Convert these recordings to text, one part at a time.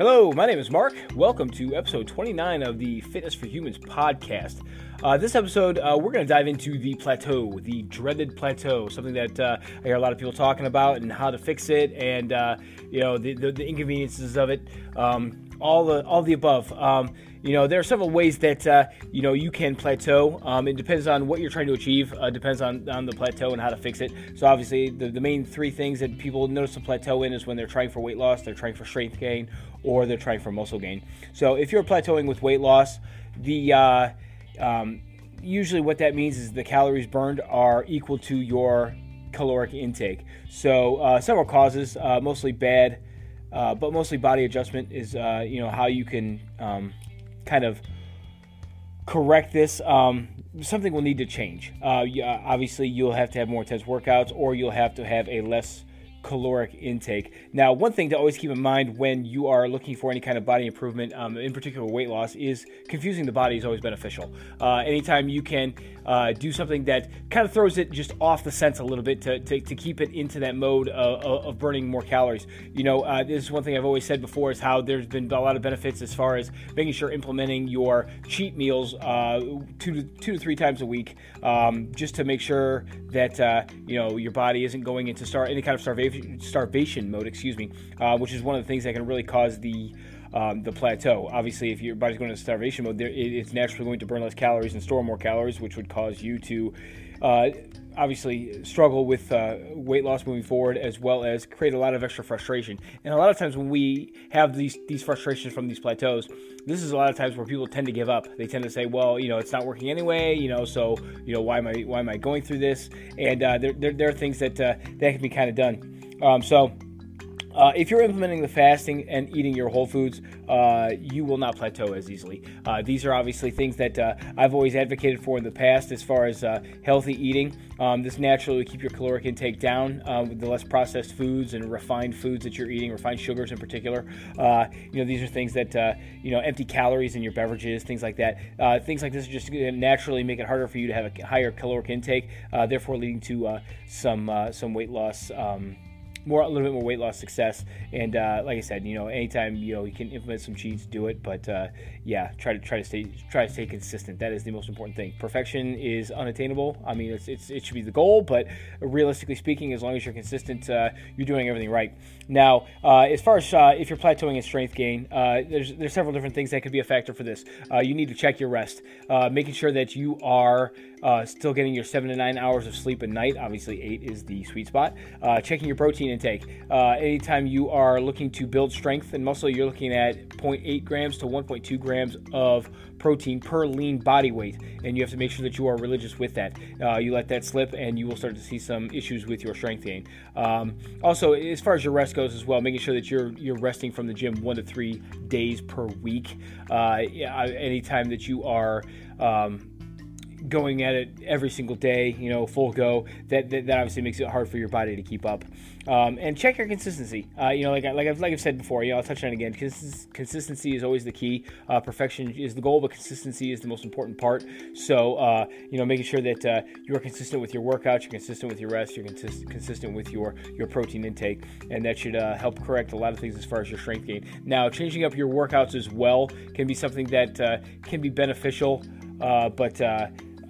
Hello, my name is Mark. Welcome to episode 29 of the Fitness for Humans podcast. Uh, this episode, uh, we're going to dive into the plateau, the dreaded plateau, something that uh, I hear a lot of people talking about and how to fix it, and uh, you know the, the, the, inconveniences of it, um, all the all the above. Um, you know, there are several ways that uh, you know you can plateau. Um, it depends on what you're trying to achieve. Uh, depends on, on the plateau and how to fix it. So obviously, the, the main three things that people notice a plateau in is when they're trying for weight loss, they're trying for strength gain, or they're trying for muscle gain. So if you're plateauing with weight loss, the uh, um, usually what that means is the calories burned are equal to your caloric intake. So uh, several causes, uh, mostly bad. Uh, but mostly body adjustment is uh, you know how you can um, kind of correct this. Um, something will need to change. Uh, obviously, you'll have to have more intense workouts, or you'll have to have a less caloric intake. Now, one thing to always keep in mind when you are looking for any kind of body improvement, um, in particular weight loss, is confusing the body is always beneficial. Uh, anytime you can uh, do something that kind of throws it just off the sense a little bit to, to, to keep it into that mode of, of burning more calories. You know, uh, this is one thing I've always said before is how there's been a lot of benefits as far as making sure implementing your cheat meals uh, two to two to three times a week, um, just to make sure that uh, you know your body isn't going into star any kind of starvation starvation mode. Excuse me, uh, which is one of the things that can really cause the um, the plateau. Obviously, if your body's going into starvation mode, it's naturally going to burn less calories and store more calories, which would cause you to uh, obviously struggle with uh, weight loss moving forward, as well as create a lot of extra frustration. And a lot of times when we have these these frustrations from these plateaus, this is a lot of times where people tend to give up. They tend to say, "Well, you know, it's not working anyway. You know, so you know, why am I why am I going through this?" And uh, there, there, there, are things that uh, that can be kind of done. Um, so uh, if you're implementing the fasting and eating your whole foods, uh, you will not plateau as easily. Uh, these are obviously things that uh, I've always advocated for in the past as far as uh, healthy eating. Um, this naturally will keep your caloric intake down uh, with the less processed foods and refined foods that you're eating, refined sugars in particular. you know, these are things that, you know, empty calories in your beverages, things like that. things like this are just naturally make it harder for you to have a higher caloric intake, therefore leading to some, some weight loss. Um, more a little bit more weight loss success. And uh, like I said, you know, anytime you know you can implement some cheats, do it. But uh, yeah, try to try to stay try to stay consistent. That is the most important thing. Perfection is unattainable. I mean, it's, it's it should be the goal, but realistically speaking, as long as you're consistent, uh, you're doing everything right. Now, uh, as far as uh, if you're plateauing in strength gain, uh, there's there's several different things that could be a factor for this. you need to check your rest, making sure that you are still getting your seven to nine hours of sleep a night. Obviously, eight is the sweet spot. Checking your protein intake. Uh, anytime you are looking to build strength and muscle, you're looking at 0.8 grams to 1.2 grams of protein per lean body weight, and you have to make sure that you are religious with that. Uh, you let that slip, and you will start to see some issues with your strength gain. Um, also, as far as your rest goes as well, making sure that you're you're resting from the gym one to three days per week. Uh, anytime that you are um, going at it every single day, you know, full go, that, that, that obviously makes it hard for your body to keep up. Um, and check your consistency. Uh, you know, like, like, I've, like I've said before, you know, I'll touch on it again. consistency is always the key. Uh, perfection is the goal, but consistency is the most important part. So, uh, you know, making sure that uh, you are consistent with your workouts, you're consistent with your rest, you're consist- consistent with your, your protein intake, and that should uh, help correct a lot of things as far as your strength gain. Now, changing up your workouts as well can be something that uh, can be beneficial, but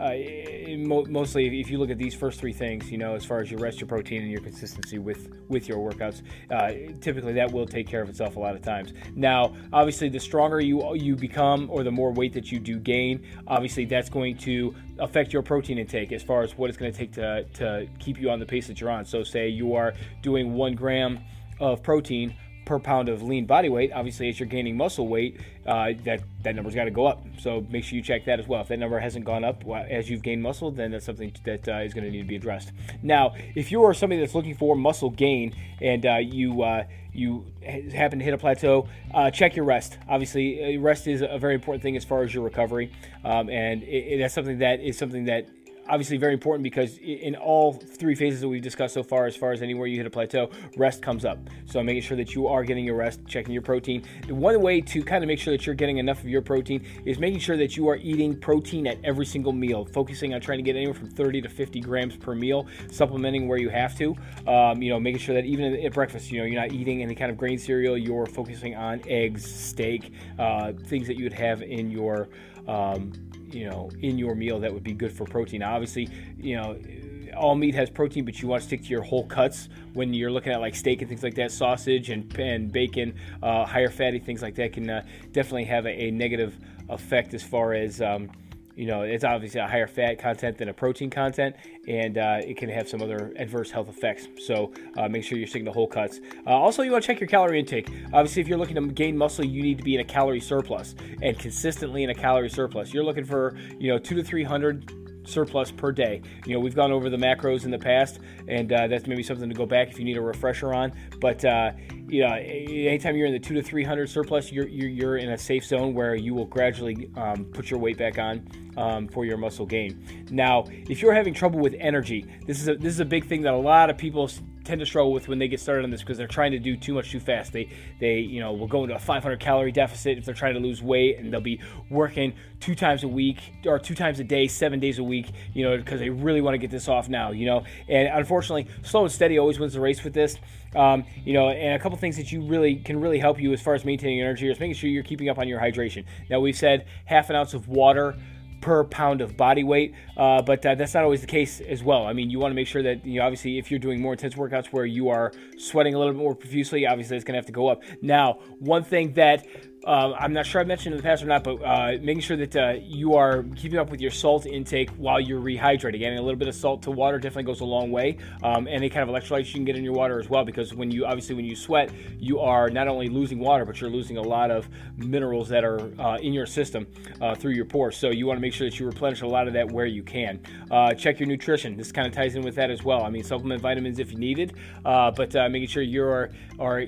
uh, mostly if you look at these first three things, you know, as far as your rest, your protein, and your consistency with with your workouts, uh, typically that will take care of itself a lot of times. Now, obviously, the stronger you you become, or the more weight that you do gain, obviously that's going to affect your protein intake as far as what it's going to take to to keep you on the pace that you're on. So, say you are doing one gram of protein per pound of lean body weight. Obviously, as you're gaining muscle weight, uh, that that number's got to go up. So make sure you check that as well. If that number hasn't gone up as you've gained muscle, then that's something that uh, is going to need to be addressed. Now, if you are somebody that's looking for muscle gain and uh, you uh, you happen to hit a plateau, uh, check your rest. Obviously, uh, rest is a very important thing as far as your recovery, um, and it, it, that's something that is something that obviously very important because in all three phases that we've discussed so far, as far as anywhere you hit a plateau, rest comes up. So making sure that you are getting your rest, checking your protein. The One way to kind of make sure that you're getting enough of your protein is making sure that you are eating protein at every single meal, focusing on trying to get anywhere from 30 to 50 grams per meal, supplementing where you have to. Um, you know, making sure that even at breakfast, you know, you're not eating any kind of grain cereal. You're focusing on eggs, steak, uh, things that you would have in your um, you know in your meal that would be good for protein. Obviously, you know all meat has protein, but you want to stick to your whole cuts when you're looking at like steak and things like that. Sausage and, and bacon, uh, higher fatty things like that can uh, definitely have a, a, negative effect as far as um, you know, it's obviously a higher fat content than a protein content, and uh, it can have some other adverse health effects. So uh, make sure you're sticking to whole cuts. Uh, also, you want to check your calorie intake. Obviously, if you're looking to gain muscle, you need to be in a calorie surplus and consistently in a calorie surplus. You're looking for you know two to three hundred surplus per day. You know, we've gone over the macros in the past, and uh, that's maybe something to go back if you need a refresher on. But uh, you know, anytime you're in the two to three hundred surplus, you're, you're, you're in a safe zone where you will gradually um, put your weight back on um, for your muscle gain. Now, if you're having trouble with energy, this is a this is a big thing that a lot of people tend to struggle with when they get started on this because they're trying to do too much too fast. They they you know will go into a 500 calorie deficit if they're trying to lose weight, and they'll be working two times a week or two times a day, seven days a week. You know because they really want to get this off now. You know, and unfortunately, slow and steady always wins the race with this. Um, you know, and a couple things that you really can really help you as far as maintaining energy is making sure you're keeping up on your hydration. Now we've said half an ounce of water per pound of body weight, uh, but uh, that's not always the case as well. I mean, you want to make sure that you know, obviously, if you're doing more intense workouts where you are sweating a little bit more profusely, obviously it's going to have to go up. Now, one thing that uh, I'm not sure I mentioned in the past or not, but uh, making sure that uh, you are keeping up with your salt intake while you're rehydrating. Adding a little bit of salt to water definitely goes a long way. Um, any kind of electrolytes you can get in your water as well, because when you obviously when you sweat, you are not only losing water, but you're losing a lot of minerals that are uh, in your system uh, through your pores. So you want to make sure that you replenish a lot of that where you can. Uh, check your nutrition. This kind of ties in with that as well. I mean, supplement vitamins if you needed, but making sure you are are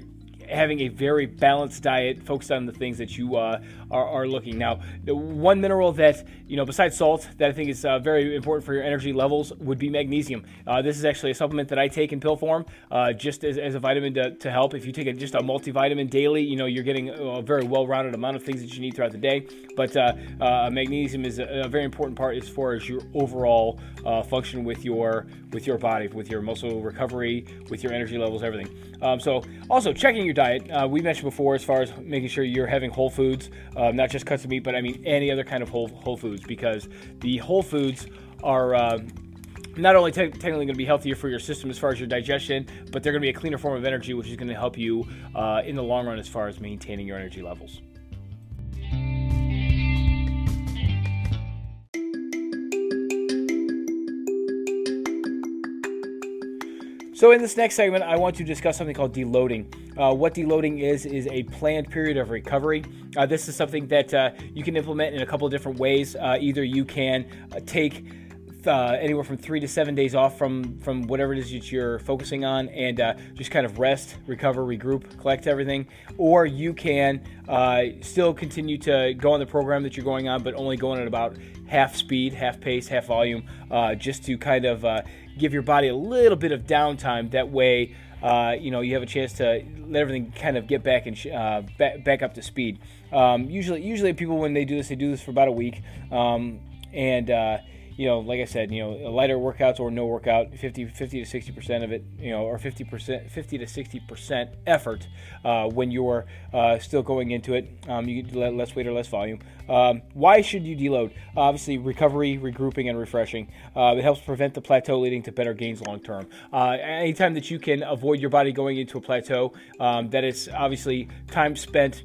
having a very balanced diet, focused on the things that you uh, are, are, looking. Now, the one mineral that you know, besides salt, that I think is uh, very important for your energy levels would be magnesium. Uh, this is actually a supplement that I take in pill form, uh, just as, as, a vitamin to, to, help. If you take a, just a multivitamin daily, you know, you're getting a very well-rounded amount of things that you need throughout the day. But uh, uh, magnesium is a, a, very important part as far as your overall function with your with your body, with your muscle recovery, with your energy levels, everything. Um, so, also checking your diet. Uh, we mentioned before, as far as making sure you're having whole foods, um, not just cuts of meat, but I mean any other kind of whole whole foods, because the whole foods are. Uh, not only te- technically going to be healthier for your system as far as your digestion, but they're going to be a cleaner form of energy, which is going to help you uh, in the long run as far as maintaining your energy levels. So, in this next segment, I want to discuss something called deloading. Uh, what deloading is, is a planned period of recovery. Uh, this is something that uh, you can implement in a couple of different ways. Uh, either you can uh, take uh, anywhere from three to seven days off from from whatever it is that you're focusing on, and just kind of rest, recover, regroup, collect everything. Or you can still continue to go on the program that you're going on, but only going at about half speed, half pace, half volume, just to kind of give your body a little bit of downtime. That way, uh, you know, you have a chance to let everything kind of get back and sh- uh, back, back up to speed. Um, usually, usually people when they do this, they do this for about a week, um, and uh, you know, like I said, you know, lighter workouts or no workout, 50, 50 to 60 percent of it, you know, or 50 percent, 50 to 60 percent effort uh, when you're uh, still going into it. Um, you get less weight or less volume. Um, why should you deload? Obviously, recovery, regrouping, and refreshing. Uh, it helps prevent the plateau, leading to better gains long term. Uh, anytime that you can avoid your body going into a plateau, um, that is obviously time spent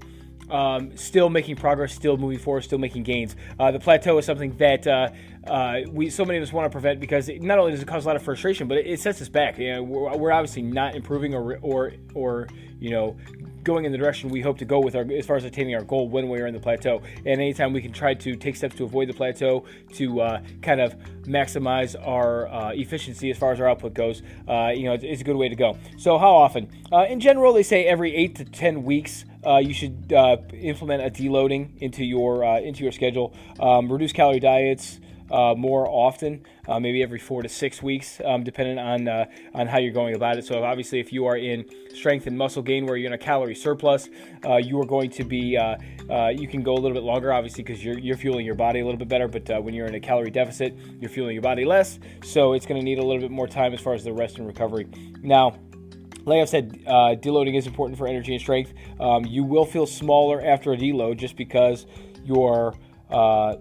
um, still making progress, still moving forward, still making gains. Uh, the plateau is something that uh, uh, we so many of us want to prevent because it, not only does it cause a lot of frustration, but it, it sets us back. You know, we're, we're, obviously not improving or or or you know going in the direction we hope to go with our as far as attaining our goal when we're in the plateau. And anytime we can try to take steps to avoid the plateau to uh, kind of maximize our uh, efficiency as far as our output goes, uh, you know, it's, it's, a good way to go. So how often? In general, they say every eight to ten weeks. Uh, you should uh, implement a deloading into your into your schedule. Um, reduce calorie diets, uh, more often, uh, maybe every four to six weeks, um, depending on uh, on how you're going about it. So obviously, if you are in strength and muscle gain, where you're in a calorie surplus, uh, you are going to be uh, uh, you can go a little bit longer, obviously, because you're you're fueling your body a little bit better. But when you're in a calorie deficit, you're fueling your body less, so it's going to need a little bit more time as far as the rest and recovery. Now like I've said, uh, deloading is important for energy and strength. Um, you will feel smaller after a deload just because you're uh,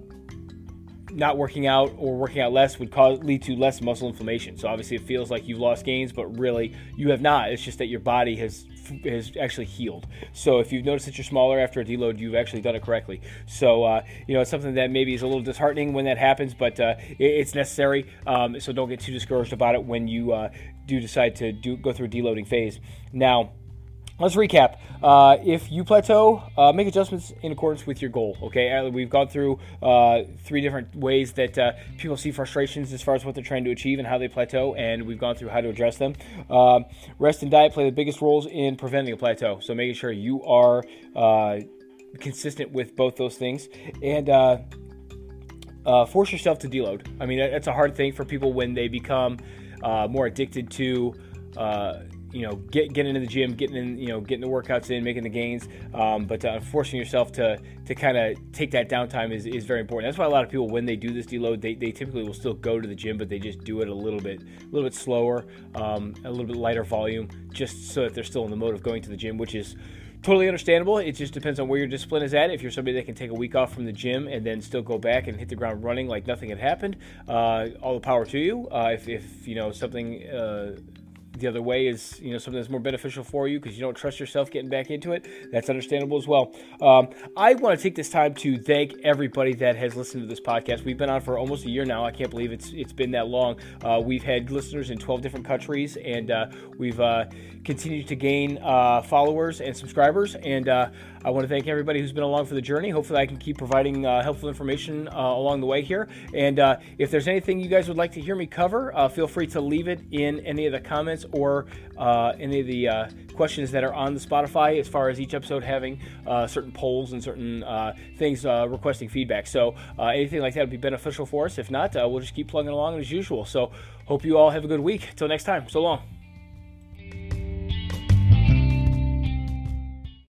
not working out or working out less would cause lead to less muscle inflammation. So obviously, it feels like you've lost gains, but really you have not. It's just that your body has has actually healed. So if you've noticed that you're smaller after a deload, you've actually done it correctly. So uh, you know it's something that maybe is a little disheartening when that happens, but uh, it, it's necessary. Um, so don't get too discouraged about it when you uh, do decide to do go through a deloading phase. Now let's recap. Uh, if you plateau, uh, make adjustments in accordance with your goal. Okay, uh, we've gone through uh, three different ways that uh, people see frustrations as far as what they're trying to achieve and how they plateau, and we've gone through how to address them. Um, rest and diet play the biggest roles in preventing a plateau. So making sure you are uh, consistent with both those things and. force yourself to deload. I mean, that's a hard thing for people when they become more addicted to you know, get getting into the gym, getting in, you know, getting the workouts in, making the gains. Um, but uh, forcing yourself to to kind of take that downtime is, is very important. That's why a lot of people, when they do this deload, they, they typically will still go to the gym, but they just do it a little bit a little bit slower, um, a little bit lighter volume, just so that they're still in the mode of going to the gym, which is totally understandable. It just depends on where your discipline is at. If you're somebody that can take a week off from the gym and then still go back and hit the ground running like nothing had happened, uh, all the power to you. Uh, if, if you know something uh, the other way is you know something that's more beneficial for you because you don't trust yourself getting back into it. That's understandable as well. Um, I want to take this time to thank everybody that has listened to this podcast. We've been on for almost a year now. I can't believe it's it's been that long. Uh, we've had listeners in 12 different countries, and uh, we've uh, continued to gain uh, followers and subscribers. And uh, I want to thank everybody who's been along for the journey. Hopefully, I can keep providing uh, helpful information along the way here. And if there's anything you guys would like to hear me cover, feel free to leave it in any of the comments or uh, any of the uh, questions that are on the Spotify as far as each episode having uh, certain polls and certain uh, things uh, requesting feedback. So uh, anything like that would be beneficial for us. If not, we'll just keep plugging along as usual. So hope you all have a good week. Until next time, so long.